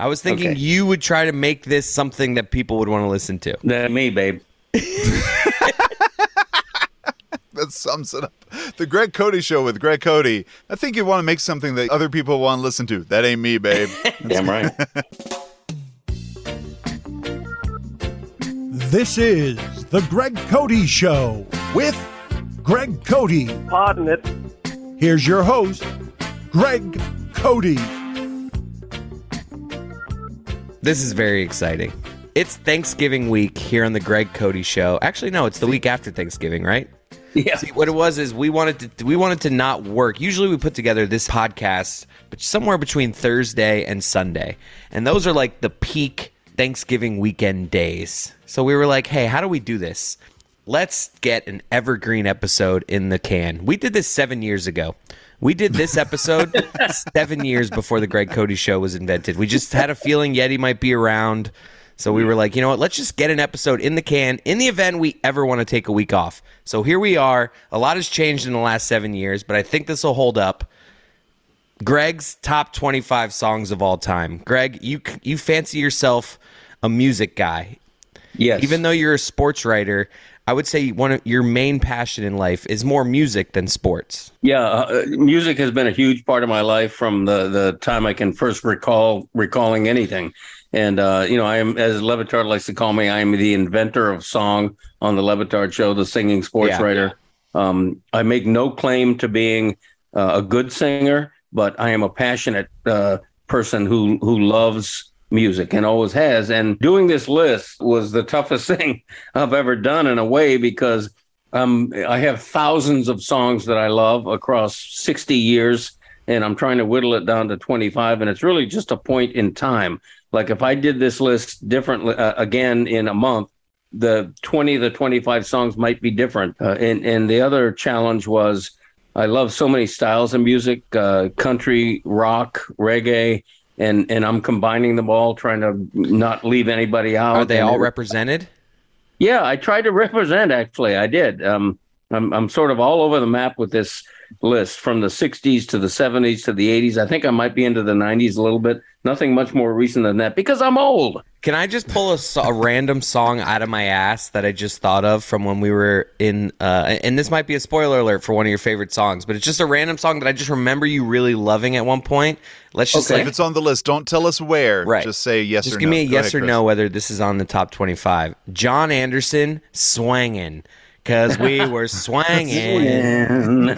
I was thinking Okay. you would try to make this something that people would want to listen to. That me, babe. That sums it up. The Greg Cote Show with Greg Cote. I think you want to make something that other people want to listen to. That ain't me, babe. Damn right. This is the Greg Cote Show with Greg Cote. Pardon it. Here's your host, Greg Cote. This is very exciting. It's Thanksgiving week here on the Greg Cote Show. Actually, no, it's the week after Thanksgiving, right? Yeah. See, what it was is we wanted to we wanted to not work. Usually we put together this podcast, but somewhere between Thursday and Sunday, and those are like the peak Thanksgiving weekend days. So we were like, hey, how do we do this? Let's get an evergreen episode in the can. We did this seven years ago. We did this episode seven years before the Greg Cote Show was invented. We just had a feeling Yeti might be around. So we were like, you know what? Let's just get an episode in the can in the event we ever want to take a week off. So here we are. A lot has changed in the last seven years, but I think this will hold up. Greg's top 25 songs of all time. Greg, you you fancy yourself a music guy. Yes. Even though you're a sports writer, I would say one of your main passion in life is more music than sports. Yeah, uh, music has been a huge part of my life from the the time I can first recall recalling anything. And uh, you know, I am as Le Batard likes to call me, I am the inventor of song on the Le Batard show, the singing sports Yeah. writer. Um, I make no claim to being uh, a good singer, but I am a passionate uh, person who who loves music and always has. And doing this list was the toughest thing I've ever done in a way because um, I have thousands of songs that I love across 60 years, and I'm trying to whittle it down to 25. And it's really just a point in time. Like if I did this list differently uh, again in a month, the 20 to 25 songs might be different. Uh, and, and the other challenge was I love so many styles of music uh, country, rock, reggae. And, and I'm combining them all, trying to not leave anybody out. Are they And all it- represented? yeah, I tried to represent. Actually, I did. Um, I'm I'm sort of all over the map with this list, from the '60s to the '70s to the '80s. I think I might be into the '90s a little bit. Nothing much more recent than that because I'm old. Can I just pull a, a random song out of my ass that I just thought of from when we were in? Uh, and this might be a spoiler alert for one of your favorite songs, but it's just a random song that I just remember you really loving at one point. Let's just Okay. If it's on the list, don't tell us where. Right. Just say yes just or give no. me a Go yes ahead, or Chris. no whether this is on the top twenty-five. John Anderson, swangin'. Cause we were swanging,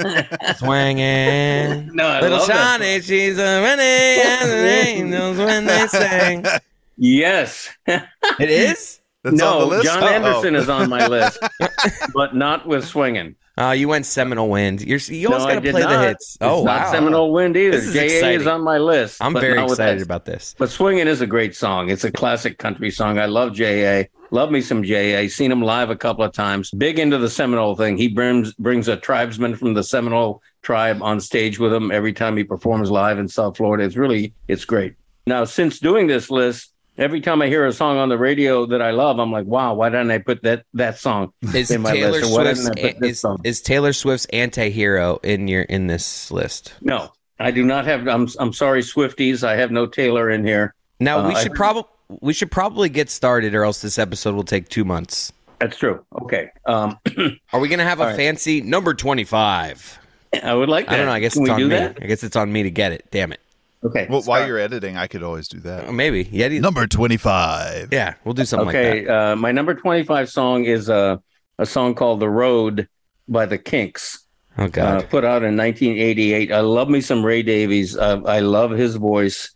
swanging. No, I Little that Johnny, she's a running angels when they sing. yes. It is. That's on the no, list? John Uh-oh. Anderson is on my list, but not with swinging. Oh, you went Seminole Wind. You're, you always no, got to play not. the hits. Oh, it's not wow. Seminole Wind either. This is JA exciting. is on my list. I'm very not with excited about this. But Swinging is a great song. It's a classic country song. I love J.A. Love me some J.A. Seen him live a couple of times. Big into the Seminole thing. He brings brings a tribesman from the Seminole tribe on stage with him every time he performs live in South Florida. It's really it's great. Now, since doing this list, every time I hear a song on the radio that I love, I'm like, wow, why didn't I put that that song Is in my Taylor list? Swift's didn't I put this is, song? is Taylor Swift's anti-hero in your in this list? No, I do not have. I'm I'm sorry, Swifties. I have no Taylor in here. Now Uh, we should probably we should probably get started, or else this episode will take two months. That's true. Okay. Um, Are we gonna have a right. fancy number twenty-five? I would like that. I don't know. I guess Can it's on me. that? I guess it's on me to get it. Damn it. Okay. Well, while you're editing, I could always do that. Oh, maybe. Yeah. Number 25. Yeah. We'll do something okay, like that. uh, my number 25 song is a, a song called The Road by the Kinks, Oh uh, God. put out in 1988. I love me some Ray Davies. Uh, I love his voice.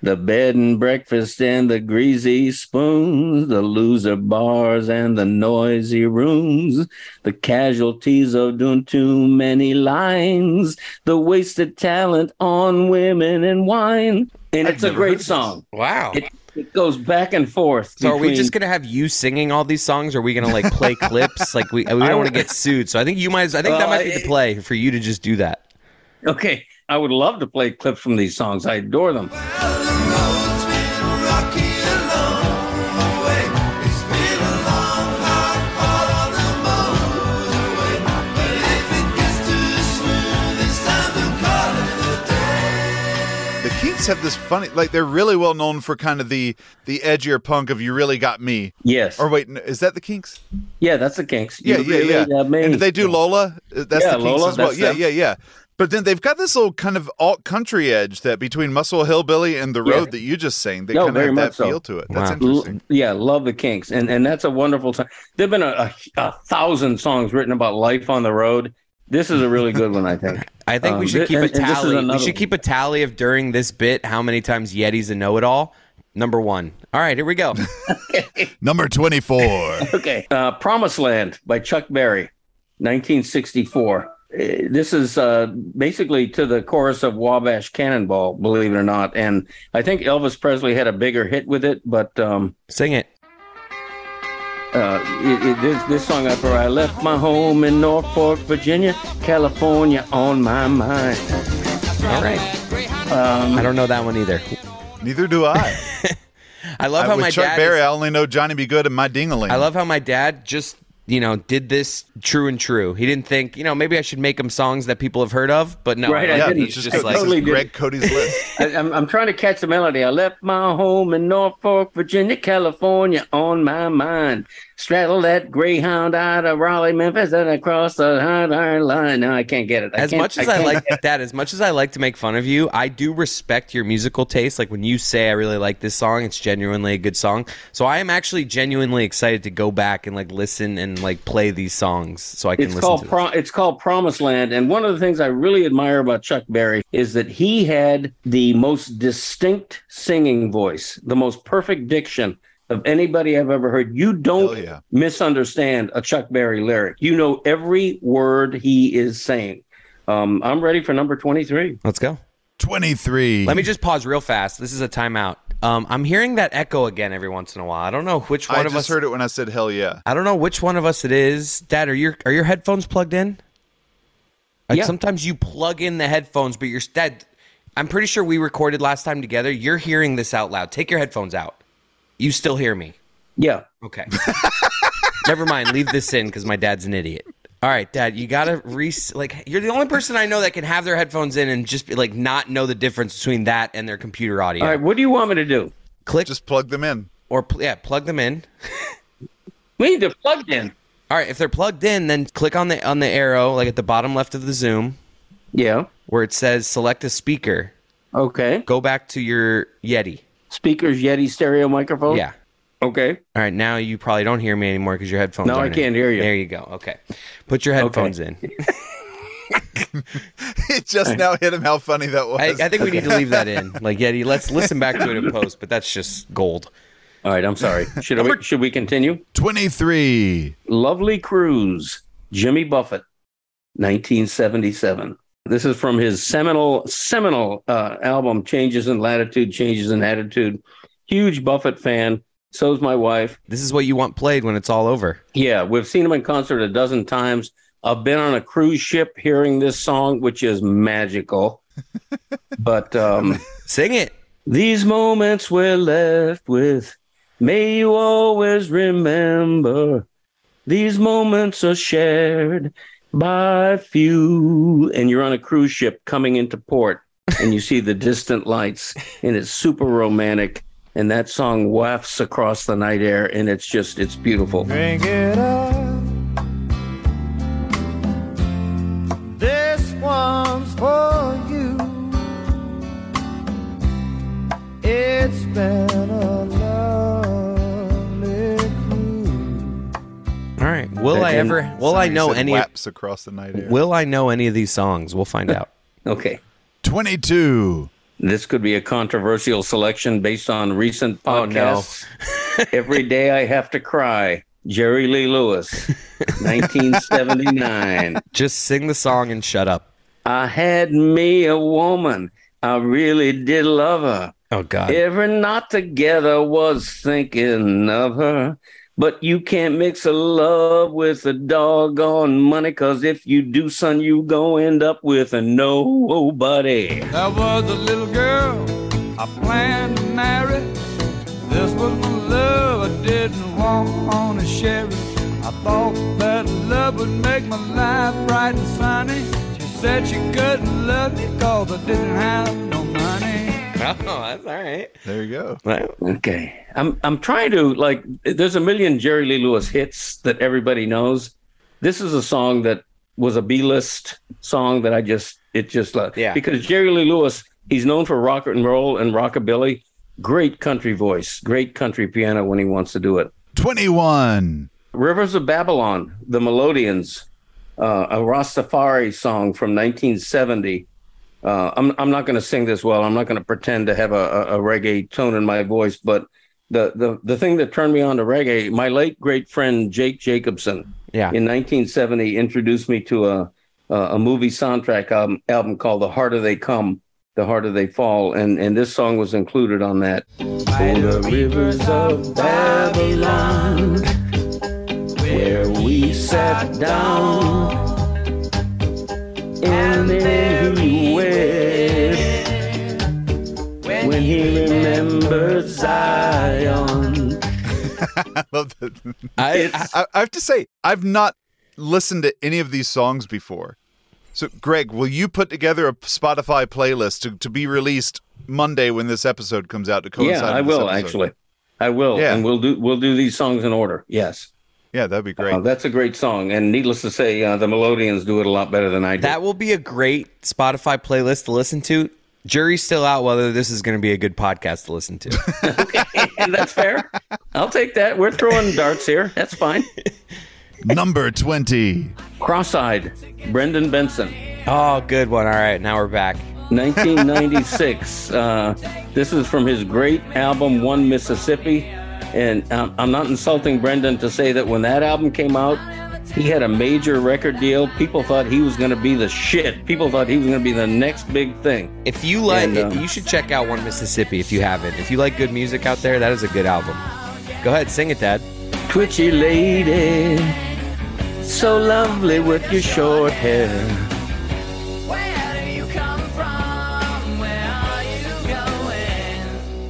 The bed and breakfast and the greasy spoons, the loser bars and the noisy rooms, the casualties of doing too many lines, the wasted talent on women and wine. And it's a great song. Wow. It, it goes back and forth. so are we just gonna have you singing all these songs? Or are we gonna like play clips? Like we we don't want to get sued. So I think you might. I think that might be the play for you to just do that. Okay, I would love to play clips from these songs. I adore them. The Kinks have this funny, like they're really well known for kind of the the edgier punk of "You Really Got Me." Yes. Or wait, is that the Kinks? yeah, that's the Kinks. Yeah, You yeah, really yeah. got. And they do Lola? Uh, That's Yeah, the Kinks Lola, as well. Yeah, them. yeah, yeah. But then they've got this little kind of alt country edge that between Muscle Hillbilly and the Yeah. road that you just sang, they No, kind of have that so. feel to it. That's interesting. L- yeah, love the Kinks, and and that's a wonderful song. There've been a, a, a thousand songs written about life on the road. This is a really good one, I think. I think we Um, should thi- keep a and- and this is tally. We should one. keep a tally of during this bit how many times Yeti's a know-it-all. Number one. All right, here we go. Number twenty-four. Okay, uh, "Promised Land" by Chuck Berry, 1964. Uh, This is uh, basically to the chorus of Wabash Cannonball, believe it or not. And I think Elvis Presley had a bigger hit with it, but um, Sing it. uh, it, it, this, this song after I left my home in Norfolk, Virginia, California on my mind. All right. Um, I don't know that one either. Neither do I. I love I- how with my Chuck dad. Berry, is- I only know Johnny Be Good and My Dingaling. I love how my dad just you know did this true and true. He didn't think you know maybe I should make him songs that people have heard of, but no. Right, I I Yeah, didn't. he's it's just, just, like this Totally is. Greg Cote's list. I, I'm, I'm trying to catch the melody. I left my home in Norfolk, Virginia, California on my mind. Straddle that Greyhound out of Raleigh, Memphis, and across the iron line. No, I can't get it. I as much as I, can't- like that, as much as I like to make fun of you, I do respect your musical taste. Like when you say I really like this song, it's genuinely a good song. So I am actually genuinely excited to go back and like listen and like play these songs so I can It's listen called to. Pro- it's called Promised Land, and one of the things I really admire about Chuck Berry is that he had the most distinct singing voice, the most perfect diction of anybody I've ever heard. You don't yeah. misunderstand a Chuck Berry lyric. You know every word he is saying. Um, I'm ready for number 23. Let's go. 23. Let me just pause real fast. This is a timeout. Um, I'm hearing that echo again every once in a while. I don't know which one I of just us. heard it when I said hell yeah. I don't know which one of us it is. Dad, are your are your headphones plugged in? Like Yeah. sometimes you plug in the headphones, but you're dad. I'm pretty sure we recorded last time together. You're hearing this out loud. Take your headphones out. You still hear me? Yeah. Okay. Never mind. Leave this in because my dad's an idiot. All right, Dad. You gotta re like. You're the only person I know that can have their headphones in and just be like not know the difference between that and their computer audio. All right. What do you want me to do? Click Just plug them in. or pl- yeah, plug them in. We need to plug in. All right, if they're plugged in, then click on the on the arrow like at the bottom left of the Zoom Yeah. where it says select a speaker. Okay. Go back to your Yeti. Speakers, Yeti stereo microphone. Yeah. Okay. All right, now you probably don't hear me anymore because your headphones. No, I aren't in. can't hear you. There you go. Okay, put your headphones in. It just now hit him how funny that was. I, I think we need to leave that in. Like Yeti, let's listen back to it in post. But that's just gold. All right. I'm sorry. Should we, should we continue? 23. Lovely Cruise, Jimmy Buffett, 1977. This is from his seminal seminal uh, album Changes in Latitude, Changes in Attitude. Huge Buffett fan. So's my wife. This is what you want played when it's all over. Yeah, we've seen him in concert a dozen times. I've been on a cruise ship hearing this song, which is magical. but um, Sing it. These moments we're left with, may you always remember. These moments are shared by few. And you're on a cruise ship coming into port, and you see the distant lights, and it's super romantic. And that song wafts across the night air, and it's just, it's beautiful. It up. This one's for you. Will I ever? Will I know any? Waps across the night air. Will I know any of these songs? We'll find out. Okay. 22. This could be a controversial selection based on recent Oh, no. podcasts. Every day I have to cry. Jerry Lee Lewis, 1979. Just sing the song and shut up. I had me a woman. I really did love her. Oh God. Every night together was thinking of her. But you can't mix a love with a doggone money, cause if you do, son, you go end up with a nobody. There was a little girl I planned to marry. This was my love, I didn't want to share. I thought that love would make my life bright and sunny. She said she couldn't love me cause I didn't have no money. Oh, that's all right. There you go. Well, Okay. I'm I'm trying to like there's a million Jerry Lee Lewis hits that everybody knows. This is a song that was a B-list song that I just it just uh, Yeah. because Jerry Lee Lewis, he's known for rock and roll and rockabilly, great country voice, great country piano when he wants to do it. 21. Rivers of Babylon, the Melodians, uh, a Rastafari song from 1970. Uh, I'm I'm not going to sing this well. I'm not going to pretend to have a, a, a reggae tone in my voice, but the, the the thing that turned me on to reggae, my late great friend Jake Jacobson yeah. in 1970 introduced me to a a, a movie soundtrack album, album called The Harder They Come, The Harder They Fall, and and this song was included on that. By the rivers of Babylon, where we sat down, and then he wept when he remembered Zion. I love that. I, I, I have to say, I've not listened to any of these songs before. So, Greg, will you put together a Spotify playlist to, to be released Monday when this episode comes out to coincide? Yeah, I with will episode? actually. I will, Yeah. and we'll do we'll do these songs in order. Yes, Yeah, that'd be great. Uh, that's a great song, and needless to say, uh, the Melodians do it a lot better than I do. that will be a great Spotify playlist to listen to. Jury's still out whether this is going to be a good podcast to listen to. and that's fair. I'll take that. We're throwing darts here. That's fine. Number 20. Cross-eyed, Brendan Benson, oh, good one. All right, now we're back. 1996. uh, this is from his great album One Mississippi, and um, I'm not insulting Brendan to say that when that album came out, he had a major record deal. People thought he was going to be the shit. People thought he was going to be the next big thing. If you like, And, um, you should check out One Mississippi if you haven't. If you like good music out there, that is a good album. Go ahead, sing it, Dad. Twitchy lady, so lovely with your short hair.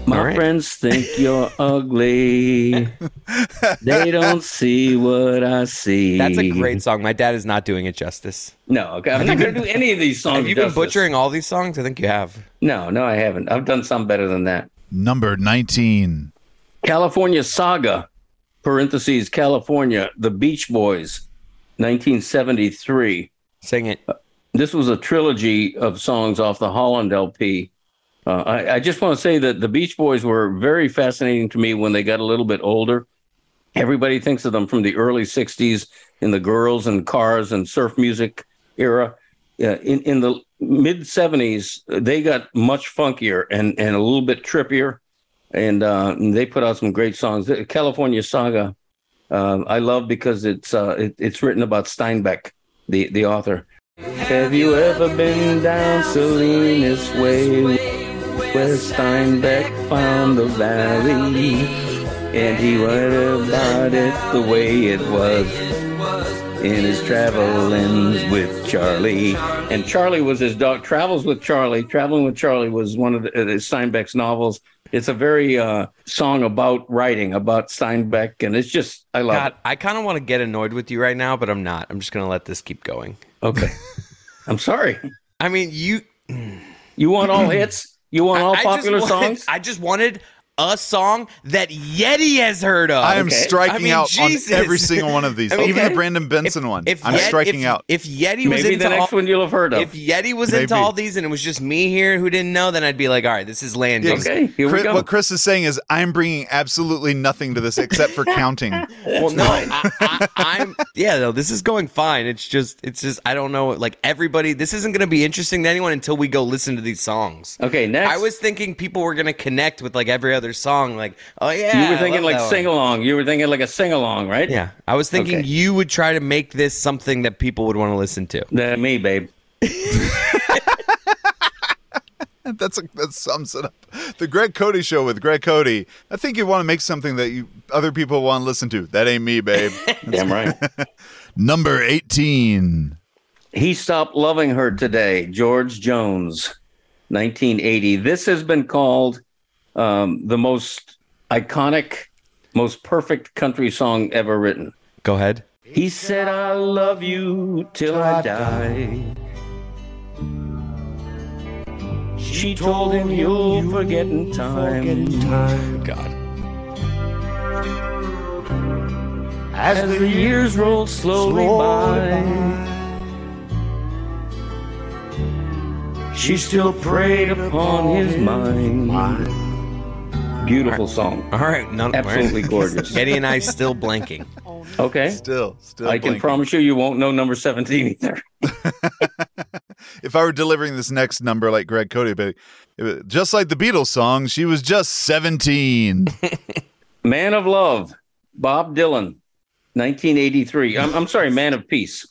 My All right. friends think you're ugly. they don't see what I see. That's a great song. My dad is not doing it justice. No, okay. I'm not going to do any of these songs. Have you been butchering all these songs? I think you have. No, no, I haven't. I've done some better than that. Number 19. California Saga, parentheses, California, The Beach Boys, 1973. Sing it. Uh, this was a trilogy of songs off the Holland LP. Uh, I, I just want to say that the Beach Boys were very fascinating to me when they got a little bit older. Everybody thinks of them from the early 60s in the girls and cars and surf music era. Uh, in, in the mid 70s, they got much funkier and, and a little bit trippier. And uh, they put out some great songs. California Saga, uh, I love because it's uh, it, it's written about Steinbeck, the, the author. Have you ever been down Salinas Way where Steinbeck found the valley? And he wrote about it the way it was in his travelings with Charlie. And Charlie was his dog. Travels with Charlie. Traveling with Charlie was one of the, uh, Steinbeck's novels. It's a very uh, song about writing, about Steinbeck. And it's just, I love God, I kind of want to get annoyed with you right now, but I'm not. I'm just going to let this keep going. Okay. I'm sorry. I mean, you. You want all hits? You want all I popular wanted, songs? I just wanted a song that Yeti has heard of. I am Okay. striking I mean, out Jesus. on every single one of these, I mean, even okay. the Brendan Benson one. I'm Yet- striking if, out. If Yeti was Maybe into the next all, one you'll have heard of. if Yeti was into all these and it was just me here who didn't know, then I'd be like, all right, this is landing. Okay, here we go. What Chris is saying is, I'm bringing absolutely nothing to this except for counting. Well, no, I, I, I'm yeah, no, this is going fine. It's just, it's just, I don't know. Like everybody, this isn't going to be interesting to anyone until we go listen to these songs. Okay, next. I was thinking people were going to connect with like every other song. Like, oh yeah, you were thinking like sing along. You were thinking like a sing along, right? Yeah, I was thinking Okay. you would try to make this something that people would want to listen to. That me, babe. That's a, that sums it up. The Greg Cote Show with Greg Cote. I think you want to make something that you other people want to listen to. That ain't me, babe. Damn right. Number 18. he stopped loving her today. George Jones, 1980. This has been called um, the most iconic, most perfect country song ever written. Go ahead. He said, I love you till I die. She told him you'll forget in time. God. As the years roll slowly by, she still preyed upon his mind. Beautiful song. All right, none, Absolutely gorgeous. Eddie and I still blanking. Okay. Still, still. I can promise you, you won't know number 17 either. If I were delivering this next number like Greg Cote, but just like the Beatles song, she was just 17. Man of Love, Bob Dylan, 1983. I'm, I'm sorry, Man of Peace.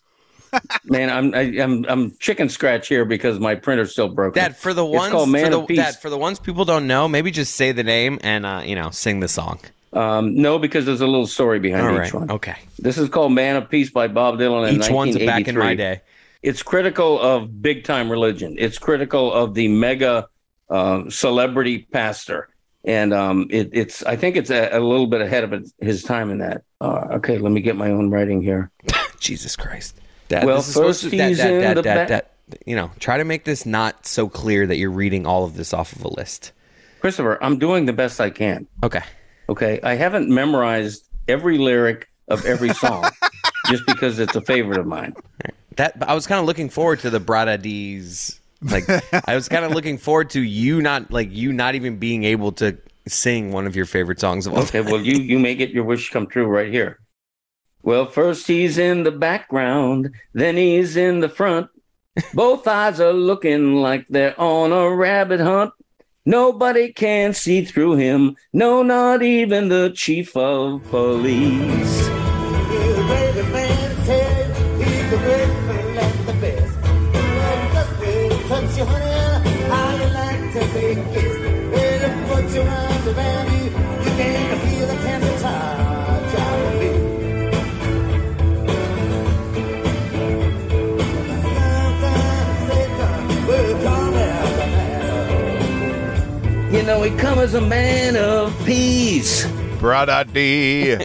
Man, I'm I, I'm I'm chicken scratch here because my printer's still broken. Dad, for the ones for the. Dad, for the ones people don't know, maybe just say the name and uh, you know sing the song. Um, no, because there's a little story behind All each right, one. okay. This is called Man of Peace by Bob Dylan in Each one's back in my day. It's critical of big time religion. It's critical of the mega uh, celebrity pastor, and um, it, it's I think it's a, a little bit ahead of his time in that. Uh, okay, let me get my own writing here. Jesus Christ. Dad, Well, this is supposed first to, he's Dad, in Dad, the Dad, you know, try to make this not so clear that you're reading all of this off of a list. Christopher, I'm doing the best I can. Okay. Okay, I haven't memorized every lyric of every song just because it's a favorite of mine. That I was kind of looking forward to the Brada D's. Like I was kind of looking forward to you not like you not even being able to sing one of your favorite songs of all Okay, well you you may get your wish come true right here. Well, first he's in the background, then he's in the front. Both eyes are looking like they're on a rabbit hunt. Nobody can see through him, no, not even the chief of police. He come as a man of peace. Brada D.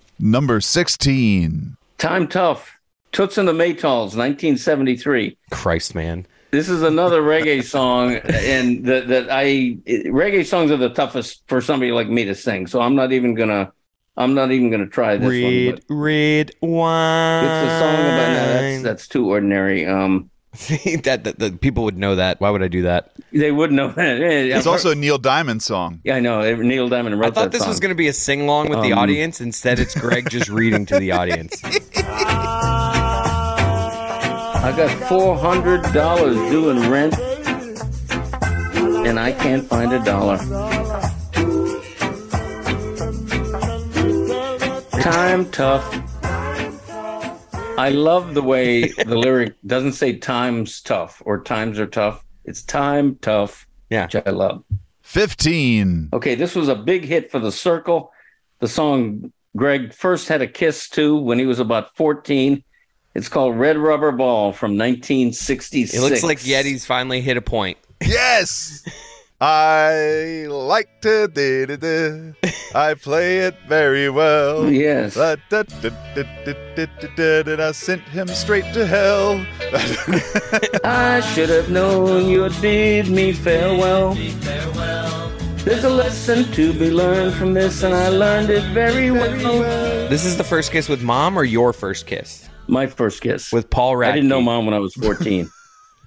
Number 16. Time tough. Toots and the Maytals, 1973. Christ, man. This is another reggae song, and that that I reggae songs are the toughest for somebody like me to sing. So I'm not even gonna, I'm not even gonna try this one. Red, But red wine. it's a song about no, that's that's too ordinary. Um, that, that, that people would know that. Why would I do that? they would know that. It's also a Neil Diamond song. yeah, I know. Neil Diamond wrote I thought that this song. was going to be a sing along with the Um, audience. Instead, it's Greg just reading to the audience. I got four hundred dollars due in rent, and I can't find a dollar. Time tough. I love the way the lyric doesn't say times tough or times are tough. It's time tough, Yeah. which I love. 15. Okay, this was a big hit for the Cyrkle. The song Greg first had a kiss to when he was about 14. It's called Red Rubber Ball from 1966. It looks like Yeti's finally hit a point. Yes! I like to do do do. I play it very well. Yes. Da, da, da, da, da, da, da, da, da. I sent him straight to hell. I should have known you'd bid me farewell. There's a lesson to be learned from this, and I learned it very well. This is the first kiss with mom or your first kiss My first kiss. with Paul Radke? I didn't know mom when I was 14.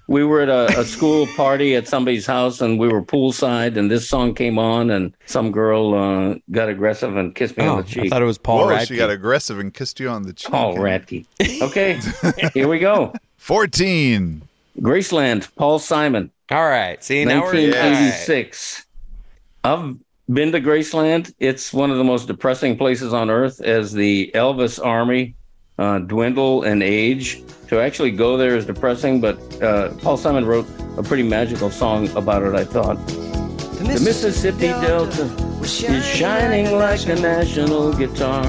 we were at a, a school party at somebody's house, and we were poolside, and this song came on, and some girl uh, got aggressive and kissed me Oh, on the cheek. I thought it was Paul Whoa, Radke. she got aggressive and kissed you on the cheek. Paul Radke. Okay, here we go. 14. Graceland, Paul Simon. All right. See, now we're all right. 1986. I've been to Graceland. It's one of the most depressing places on earth as the Elvis army uh, dwindle and age. To actually go there is depressing, but uh, Paul Simon wrote a pretty magical song about it, I thought. The Mississippi Delta is shining like a national guitar.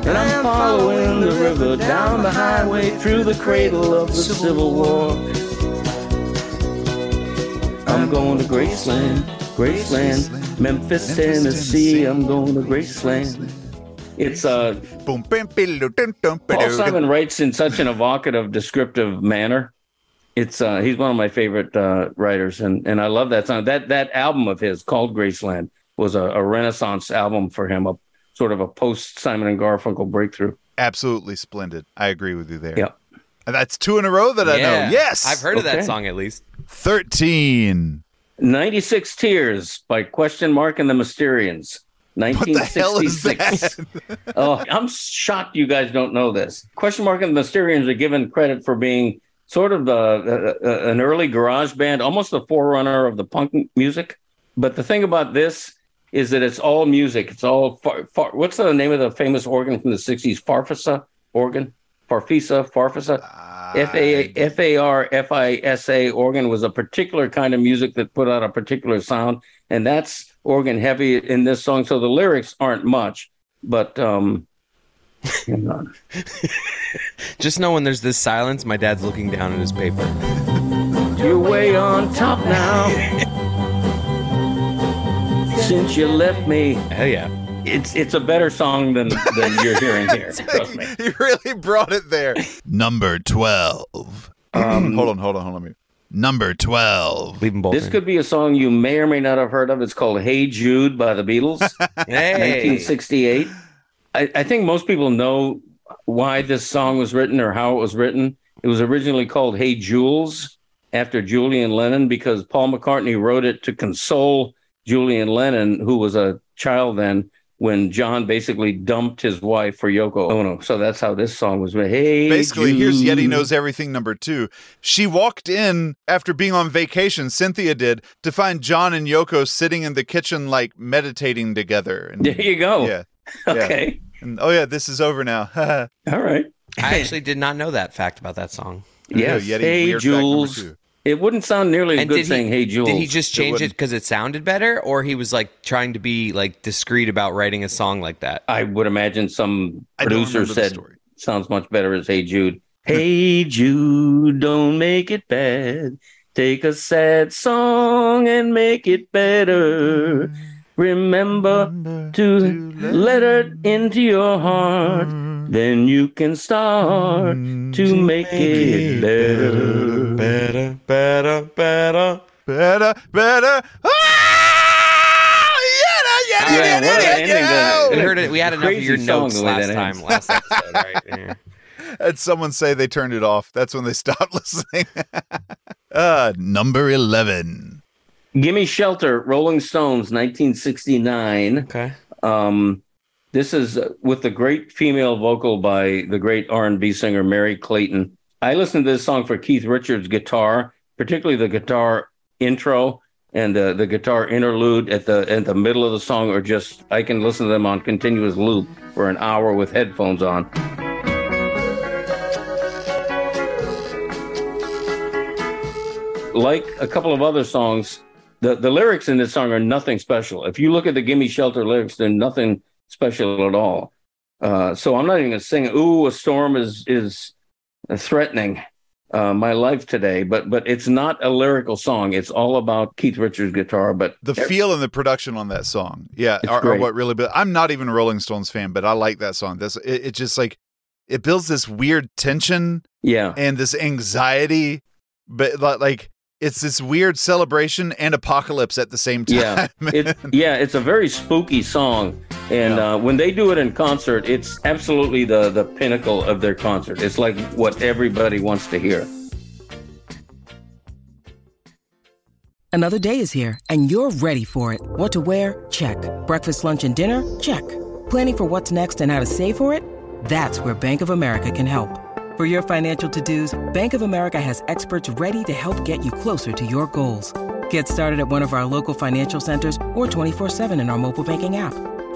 And I'm following the river down the highway through the cradle of the Civil War. I'm going to Graceland, Graceland, Memphis, Tennessee. I'm going to Graceland. It's uh, Boom, bam, biddle, dum, dum, Paul Simon writes in such an evocative, descriptive manner. It's uh, he's one of my favorite uh, writers, and and I love that song. That that album of his called Graceland was a, a renaissance album for him, a sort of a post Simon and Garfunkel breakthrough. Absolutely splendid. I agree with you there. Yeah. That's two in a row that I Yeah. know. Yes. I've heard of that song at least. 13. 96 Tears by Question Mark and the Mysterians. What the hell is 1966. oh, I'm shocked you guys don't know this. Question Mark and the Mysterians are given credit for being sort of uh, uh, an early garage band, almost the forerunner of the punk music. But the thing about this is that it's all music. It's all far, far, what's the name of the famous organ from the 60s? Farfisa organ? Farfisa, Farfisa? F A R F I S A organ was a particular kind of music that put out a particular sound, and that's organ heavy in this song. So the lyrics aren't much, but um. Just know when there's this silence, my dad's looking down at his paper. you're way on top now. Since you left me, Hell yeah. it's it's a better song than than you're hearing here. Trust me. You really brought it there. Number 12. Um, hold on, hold on, hold on. Number 12. Leave them both. This in. could be a song you may or may not have heard of. It's called "Hey Jude" by the Beatles. Hey. 1968. I, I think most people know why this song was written or how it was written. It was originally called Hey Jules after Julian Lennon because Paul McCartney wrote it to console Julian Lennon, who was a child then when John basically dumped his wife for Yoko Ono. So that's how this song was made. Hey, Basically, here's Yeti Knows Everything number two. She walked in after being on vacation, Cynthia did, to find John and Yoko sitting in the kitchen, like meditating together. And, There you go. Yeah. yeah. Okay. And, oh, yeah, this is over now. All right. I actually did not know that fact about that song. Yes. Yeti, hey, weird fact Jules. Two. It wouldn't sound nearly as And good did saying he, "Hey, Jules." Did he just change it because it sounded better, or he was like trying to be like discreet about writing a song like that? I would imagine some I producer said story. sounds much better as Hey Jude. hey Jude, don't make it bad. Take a sad song and make it better. Remember to let it into your heart. Then you can start to make it better. Better, better, better. Better, better. Ah! Yeti, yeti, Yeah, yeti, what an yeti, ending We heard it. We had enough of your notes last time, last episode, right? Yeah. Had someone say they turned it off. That's when they stopped listening. uh, number 11. Gimme Shelter, Rolling Stones, 1969. Okay. Um, this is uh, with the great female vocal by the great R&B singer Merry Clayton. I listened to this song for Keith Richards' guitar, particularly the guitar intro and the, the guitar interlude at the at the middle of the song, or just I can listen to them on continuous loop for an hour with headphones on. Like a couple of other songs, the, the lyrics in this song are nothing special. If you look at the Gimme Shelter lyrics, they're nothing special at all. Uh, so I'm not even going to sing, Ooh, a storm is, is threatening uh, my life today. But, but it's not a lyrical song. It's all about Keith Richards' guitar. But The feel and the production on that song, yeah, are, are what really. But I'm not even a Rolling Stones fan, but I like that song. This it, it just like it builds this weird tension yeah, and this anxiety, but like it's this weird celebration and apocalypse at the same time. Yeah, it, yeah, it's a very spooky song, and Yeah. uh, when they do it in concert, it's absolutely the the pinnacle of their concert. It's like what everybody wants to hear. Another day is here, and you're ready for it. What to wear? Check. Breakfast, lunch, and dinner? Check. Planning for what's next and how to save for it? That's where Bank of America can help. For your financial to-dos, Bank of America has experts ready to help get you closer to your goals. Get started at one of our local financial centers or 24-7 in our mobile banking app.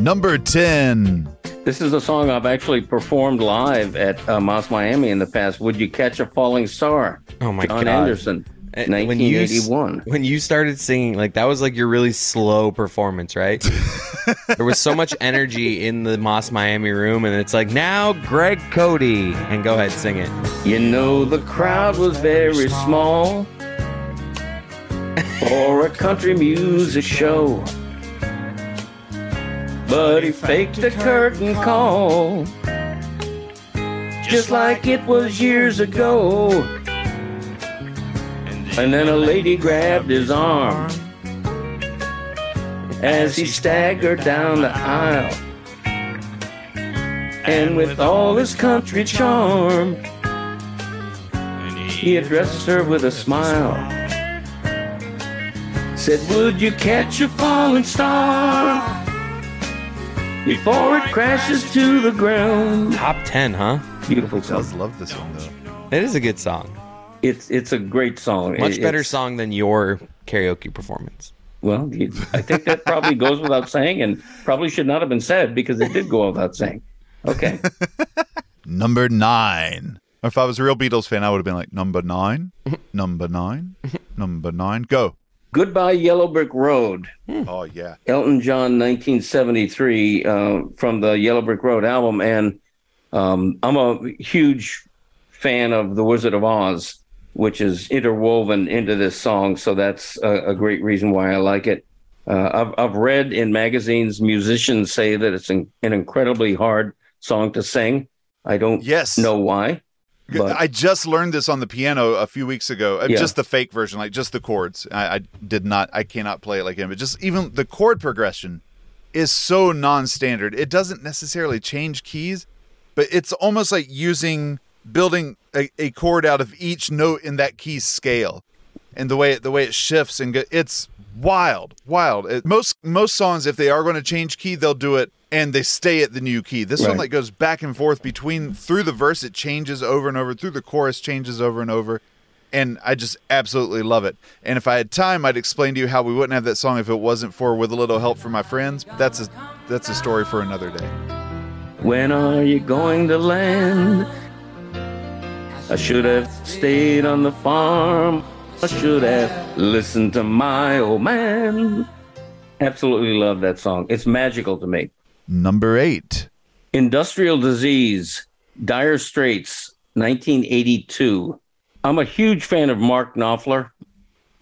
Number 10. This is a song I've actually performed live at uh, Moss Miami in the past. Would you catch a falling star? Oh my god. John God. Anderson, Uh, when you 1981. when you started singing like that was like your really slow performance right there was so much energy in the moss miami room and it's like now greg cote and go ahead sing it You know the crowd was very small for a country music show. But he faked a curtain call just like it was years ago. And then a lady grabbed his arm as he staggered down the aisle. And with all his country charm, he addressed her with a smile. Said, Would you catch a falling star before it crashes to the ground? top 10 huh Beautiful I song. love this one, though. it is a good song It's it's a great song. much It- better song than your karaoke performance Well, I think that probably goes without saying, and probably should not have been said because it did go without saying. Okay. Number 9. Or if I was a real Beatles fan, I would have been like, number 9, number 9, number 9. Go. Goodbye, Yellow Brick Road. Oh, yeah. Elton John, 1973, uh, from the Yellow Brick Road album. And um, I'm a huge fan of The Wizard of Oz, which is interwoven into this song. So that's a, a great reason why I like it. Uh, I've, I've read in magazines musicians say that it's an, an incredibly hard song to sing. I don't Yes. know why. But I just learned this on the piano a few weeks ago. Uh, Yeah. Just the fake version, like just the chords. I, I did not, I cannot play it like him. But just even the chord progression is so non-standard. It doesn't necessarily change keys, but it's almost like using building a, a chord out of each note in that key scale, and the way it, the way it shifts and go, it's wild, wild. It, most most songs, if they are going to change key, they'll do it and they stay at the new key. This one Right. like goes back and forth between through the verse, it changes over and over. Through the chorus, changes over and over. And I just absolutely love it. And if I had time, I'd explain to you how we wouldn't have that song if it wasn't for "With a Little Help from My Friends." That's a that's a story for another day. When are you going to land? I should have stayed on the farm. I should have listened to my old man. Absolutely love that song. It's magical to me. Number eight. Industrial Disease, Dire Straits, 1982. I'm a huge fan of Mark Knopfler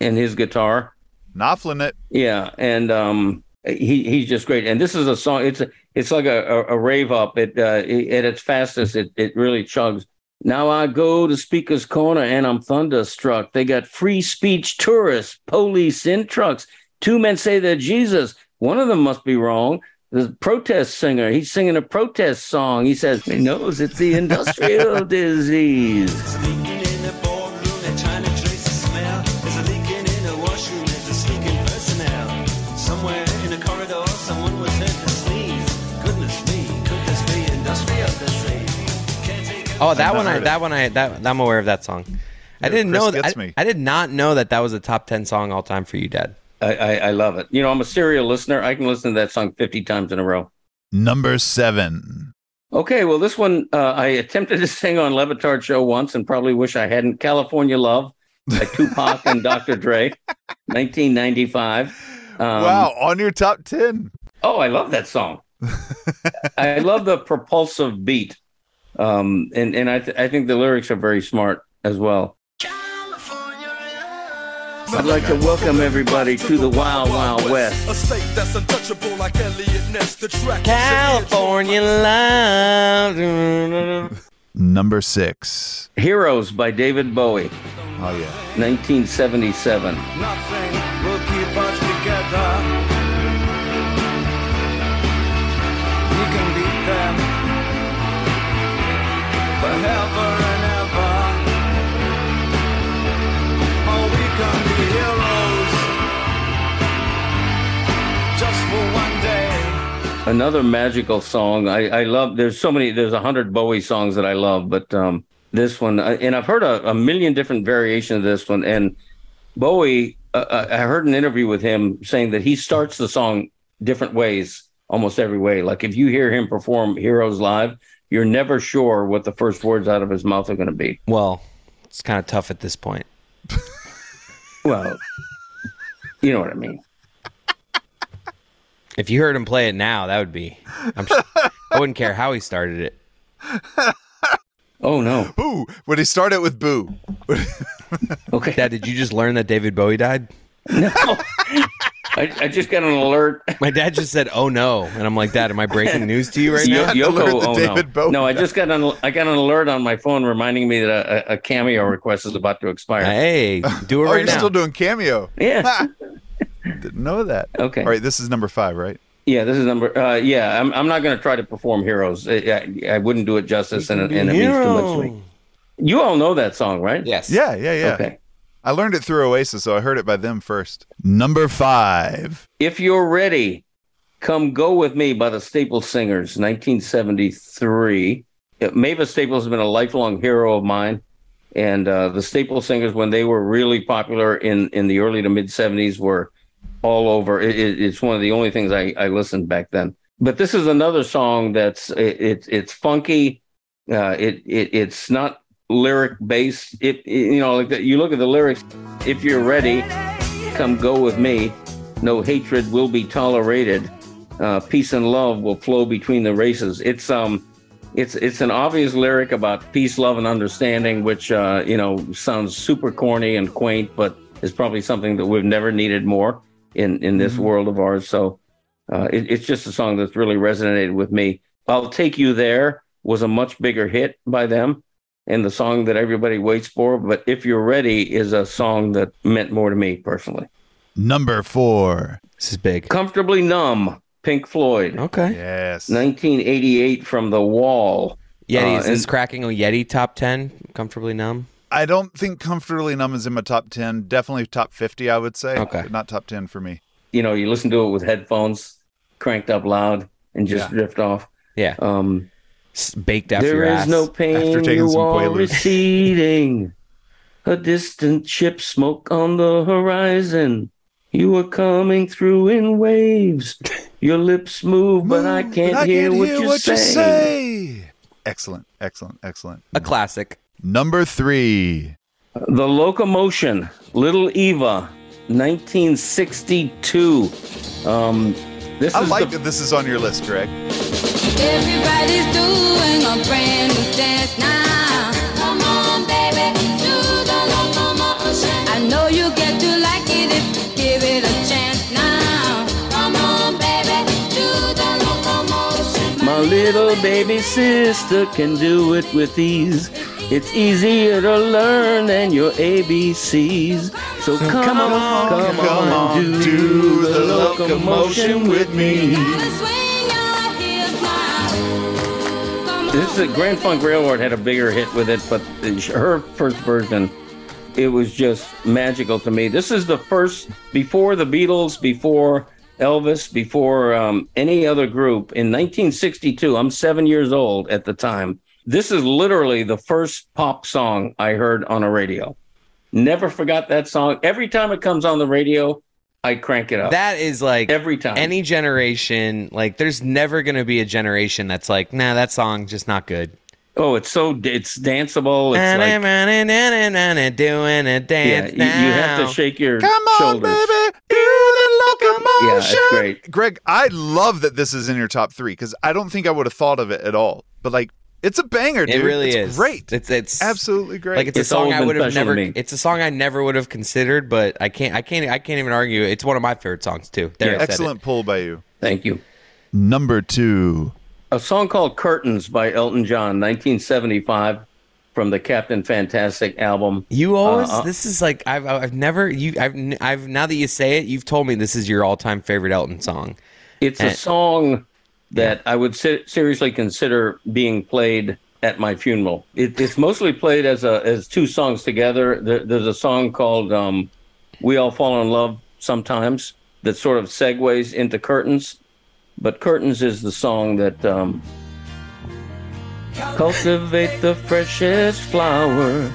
and his guitar. Knopflin it. Yeah, and um, he he's just great. And this is a song. It's a, it's like a, a, a rave up. It, uh, it at its fastest, it it really chugs. Now I go to Speaker's Corner and I'm thunderstruck. They got free speech tourists, police in trucks. Two men say they're Jesus. One of them must be wrong. The protest singer, he's singing a protest song. He says he knows it's the industrial disease. Leaking in the boardroom, they're trying to trace the smell. There's a leaking in the washroom, there's a sneaking personnel. Somewhere in a corridor, someone was heard to sneeze. Goodness me, could this be industrial disease? Caretaker- Oh, that one, I that one! I that I'm aware of that song. I didn't Chris know that. I. I did not know that that was a top ten song all time for you, Dad. I, I, I love it. You know, I'm a serial listener. I can listen to that song 50 times in a row. Number seven. Okay, well, this one uh, I attempted to sing on Le Batard Show once and probably wish I hadn't. California Love by Tupac and Dr. Dre, 1995. Um, wow, on your top ten. Oh, I love that song. I love the propulsive beat. Um, and and I, th- I think the lyrics are very smart as well. I'd like to welcome everybody to the Wild Wild West. A state that's untouchable like Eliot Ness. The track California love. Number six. Heroes by David Bowie, Oh yeah. 1977. Nothing will keep us together. We can beat them Another magical song. I, I love. There's so many. There's a hundred Bowie songs that I love, but um, this one, and I've heard a, a million different variations of this one. And Bowie, uh, uh, I heard an interview with him saying that he starts the song different ways, almost every way. Like if you hear him perform Heroes live, you're never sure what the first words out of his mouth are going to be. Well, it's kind of tough at this point. Well, you know what I mean. If you heard him play it now, that would be. I'm sure, I wouldn't care how he started it. Oh no. Boo. Would he start it with boo? Okay. Dad, did you just learn that David Bowie died? No. I, I just got an alert. My dad just said, "Oh no," and I'm like, "Dad, am I breaking news to you right now?" got an alert Yoko that oh, Ono. David Bowie no, I just got an I got an alert on my phone reminding me that a, a a cameo request is about to expire. Hey, do it oh, right you're now. still doing cameo. Yeah. Didn't know that. Okay. All right, this is number five, right? Yeah, this is number. Uh, yeah, I'm I'm not going to try to perform Heroes. I, I, I wouldn't do it justice, and, it- and it means too much to me. You all know that song, right? yes. Yeah, yeah, yeah. Okay. I learned it through Oasis, so I heard it by them first. Number five. If you're ready, come go with me by the Staples Singers, 1973. Uh, Mavis Staples has been a lifelong hero of mine, and uh, the Staple Singers, when they were really popular in in the early to mid 70s, were all over. It, it, it's one of the only things I, I listened back then. But this is another song that's it, it it's funky. Uh, it, it it's not lyric based. It, you know like the, you look at the lyrics. If you're ready, come go with me. No hatred will be tolerated. Uh, peace and love will flow between the races. It's um, it's it's an obvious lyric about peace, love, and understanding, which uh, you know sounds super corny and quaint, but is probably something that we've never needed more in in this world of ours. So uh, it, it's just a song that's really resonated with me. I'll take you there was a much bigger hit by them, and the song that everybody waits for. But if you're ready is a song that meant more to me personally. Number four. This is big. Comfortably numb, Pink Floyd. Okay. Yes. 1988 from the wall. Yeti, Uh, is this cracking a Yeti top ten? Comfortably numb. I don't think Comfortably Numb is in my top 10. Definitely top 50, I would say. Okay. But not top 10 for me. You know, you listen to it with headphones cranked up loud and just Yeah. drift off. Yeah, Um, S- baked after there your is ass. no pain. After taking you some are Quaaludes. receding. A distant ship smoke on the horizon. You are coming through in waves. Your lips move, but I can't, but I hear, can't what, hear you, what say. you say. Excellent, excellent, excellent. a classic. Number three. The Locomotion, Little Eva, 1962. Um, this I is like the that this is on your list, Greg. Everybody's doing a brand new dance now. Come on, baby, do the locomotion. I know you get to like it if you give it a chance now. Come on, baby, do the locomotion. My little baby sister can do it with ease. It's easier to learn than your ABCs. So come, on, come, on, and do, the locomotion with me. Swing your hips now. Come This is a Grand Funk Railroad had a bigger hit with it, but her first version, it was just magical to me. This is the first before the Beatles, before Elvis, before um, any other group. In 1962, I'm seven years old at the time. This is literally the first pop song I heard on a radio. Never forgot that song. Every time it comes on the radio, I crank it up. That is like Every time. Any generation, like there's never going to be a generation that's like, nah, that song just not good. oh, it's so it's danceable. It's like doing a yeah, dance you, you have to shake your Come on, shoulders. baby, do the locomotion. Yeah, it's great. Greg, I love that this is in your top three because I don't think I would have thought of it at all. But like, it's a banger, dude. It really it's is Great. It's it's Absolutely great. like it's, It's a song I would have never. It's a song I never would have considered, but I can't. I can't. I can't even argue. It's one of my favorite songs too. There, I said it. Excellent pull by you. Thank you. Number two. A song called Curtains by Elton John, 1975, from the Captain Fantastic album. You always. Uh, uh, this is like I've. I've never. You. I've. n- I've. Now that you say it, you've told me this is your all-time favorite Elton song. It's a song that I would se- seriously consider being played at my funeral. It, it's mostly played as a as two songs together. There, there's a song called um, "We All Fall in Love Sometimes" that sort of segues into Curtains, but Curtains is the song that um, cultivate the freshest flower.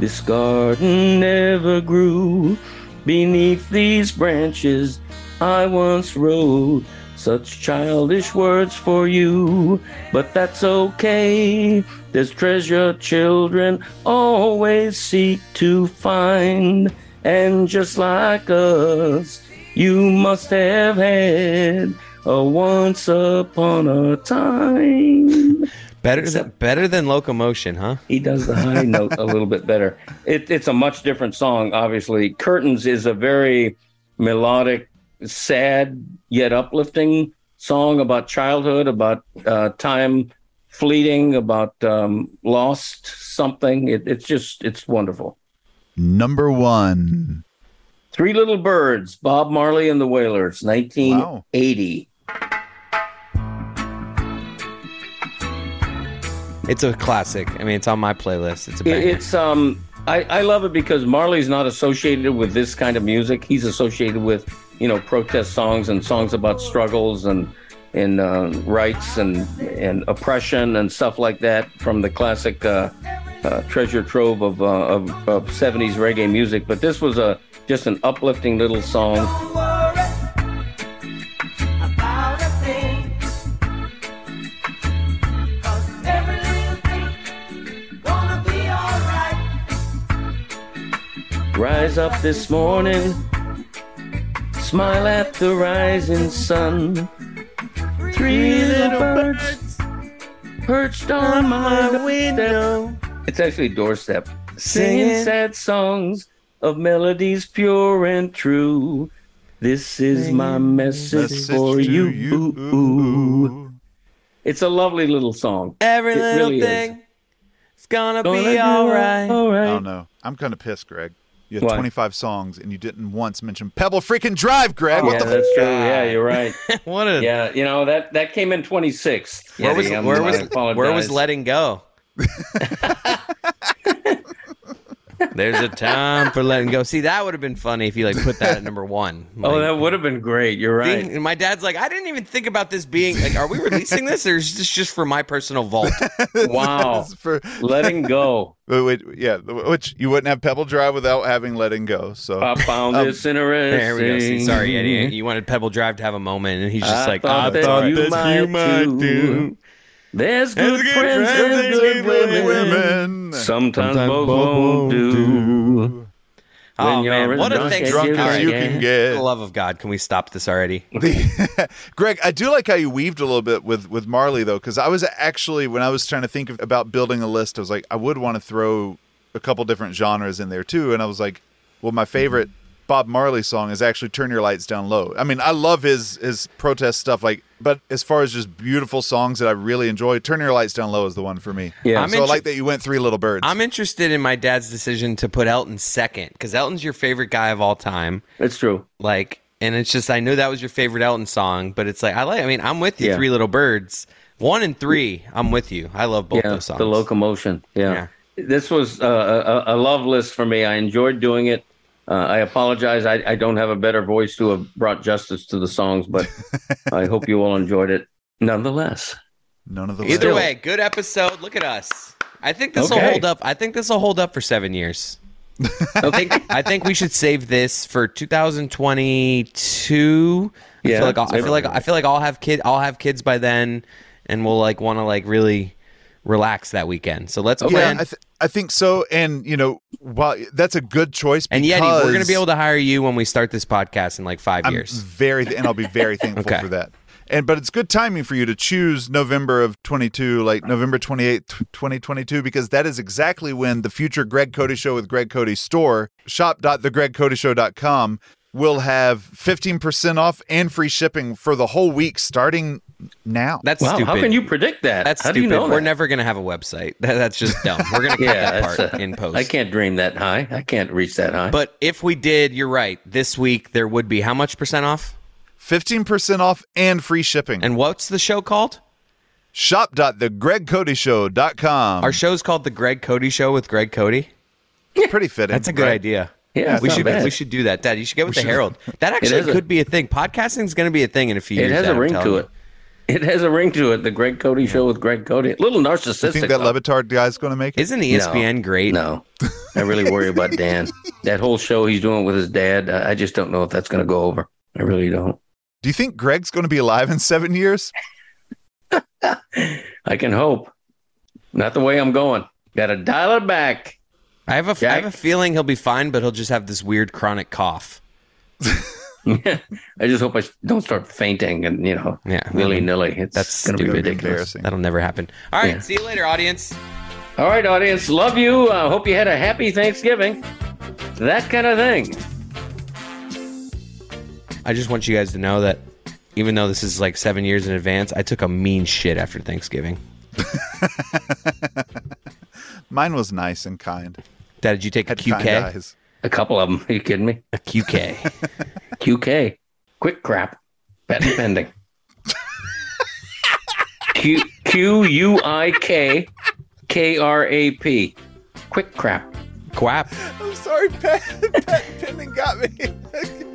This garden never grew beneath these branches. I once wrote such childish words for you, but that's okay. There's treasure children always seek to find, and just like us, you must have had a once upon a time. Better than better than locomotion, huh? He does the high note a little bit better. It, it's a much different song, obviously. Curtains is a very melodic, sad, yet uplifting song about childhood, about uh, time fleeting, about um, lost something. It, it's just, it's wonderful. Number one. Three Little Birds, Bob Marley and the Wailers, 1980. It's a classic. I mean, it's on my playlist. It's a banger. It's um, I, I love it because Marley's not associated with this kind of music. He's associated with you know protest songs and songs about struggles and and uh, rights and and oppression and stuff like that from the classic uh, uh, treasure trove of, uh, of of 70s reggae music. But this was a just an uplifting little song. Rise up this morning, smile at the rising sun. Three little birds perched on my window. It's actually doorstep, singing sad songs of melodies pure and true. This is my message, Message for you. you. Ooh, ooh. It's a lovely little song. Every It little really thing is gonna, Gonna be all right. all I right. don't know. I'm kind of pissed, Greg. You had Why? 25 songs and you didn't once mention Pebble freaking Drive, Greg. Yeah, what the that's f- true. Yeah, you're right. what a Yeah, you know that that came in 26th. where was Eddie. I'm- where I was where was letting go? There's a time for letting go. See, that would have been funny if you like put that at number one. Oh, Like, that would have been great. You're right. being- and my dad's like, I didn't even think about this being like, are we releasing this or is this just for my personal vault? Wow. For Letting go. wait, wait, yeah, which you wouldn't have Pebble Drive without having Letting Go. So I found Um, this interesting. There we go. See, sorry, Eddie. You wanted Pebble Drive to have a moment, and he's just I like, thought I thought you this might you might too. do. There's good, good friends, friends and and good good women. women. Sometimes, Sometimes both both won't do. Oh When you're man, what a drunk thing! as Drunk you as you can can For get. the love of God, can we stop this already? Greg, I do like how you weaved a little bit with with Marley though, because I was actually when I was trying to think of, about building a list, I was like, I would want to throw a couple different genres in there too, and I was like, well, my favorite Bob Marley song is actually "Turn Your Lights Down Low." I mean, I love his his protest stuff, like, but as far as just beautiful songs that I really enjoy, "Turn Your Lights Down Low" is the one for me. Yeah. I'm so I like that you went Three Little Birds. I'm interested in my dad's decision to put Elton second because Elton's your favorite guy of all time. It's true. Like, and it's just I know that was your favorite Elton song, but it's like I like. I mean, I'm with you. Yeah. Three Little Birds, one and three. I'm with you. I love both yeah, those songs. the locomotion. Yeah. This was uh, a, a love list for me. I enjoyed doing it. Uh, I apologize. I, I don't have a better voice to have brought justice to the songs, but I hope you all enjoyed it nonetheless. None of the Either Still. way, good episode. Look at us. I think this will Okay. hold up. I think this will hold up for seven years. I think I think we should save this for 2022. I Yeah, feel like I'll, I feel like. I feel like I'll have kid I'll have kids by then, and we'll like want to like really relax that weekend. So let's Yeah, plan. I, th- I think so. And you know, while that's a good choice, and Yeti, we're going to be able to hire you when we start this podcast in like 5 I'm years. very, and I'll be very thankful Okay. for that. And but it's good timing for you to choose November of 22, like November 28th, 2022, because that is exactly when the future Greg Cote Show with Greg Cote store shop.thegregcoteshow.com will have 15% off and free shipping for the whole week starting now. That's Wow, stupid. how can you predict that? That's how stupid. do you know We're that? never going to have a website. That- That's just dumb. We're going to cut yeah, that part uh, in post. I can't dream that high. I can't reach that high. But if we did, you're right. This week there would be how much percent off? 15% off and free shipping. And what's the show called? shop.thegregcoteshow.com. Our show's called The Greg Cote Show with Greg Cote. Yeah. Pretty fitting. That's a good right? idea. Yeah, we should bad. we should do that, Dad. You should get with the should. Herald. That actually is a- could be a thing. Podcasting is going to be a thing in a few it years. It has Dad, a I'm ring telling to you. It. It has a ring to it. The Greg Cote Show with Greg Cote. A little narcissistic. You think that though. Le Batard guy's going to make it? Isn't ESPN great? No, I really worry about Dan. That whole show he's doing with his dad. I I just don't know if that's going to go over. I really don't. Do you think Greg's going to be alive in seven years? I can hope. Not the way I'm going. Got to dial it back. I have a I Jack? have a feeling he'll be fine, but he'll just have this weird chronic cough. I just hope I don't start fainting and you know, Yeah, willy nilly. It's That's going to be stupid. ridiculous. Embarrassing. That'll never happen. All right, Yeah. see you later, audience. All right, audience, love you. Uh, hope you had a happy Thanksgiving. That kind of thing. I just want you guys to know that even though this is like seven years in advance, I took a mean shit after Thanksgiving. Mine was nice and kind. Dad, did you take a Had kind QK? Eyes. A couple of them. Are you kidding me? A QK. QK. Quick crap. Patent pending. Q Q U I K K R A P. Quick crap. Quap. I'm sorry, Pat. Pat Pending got me.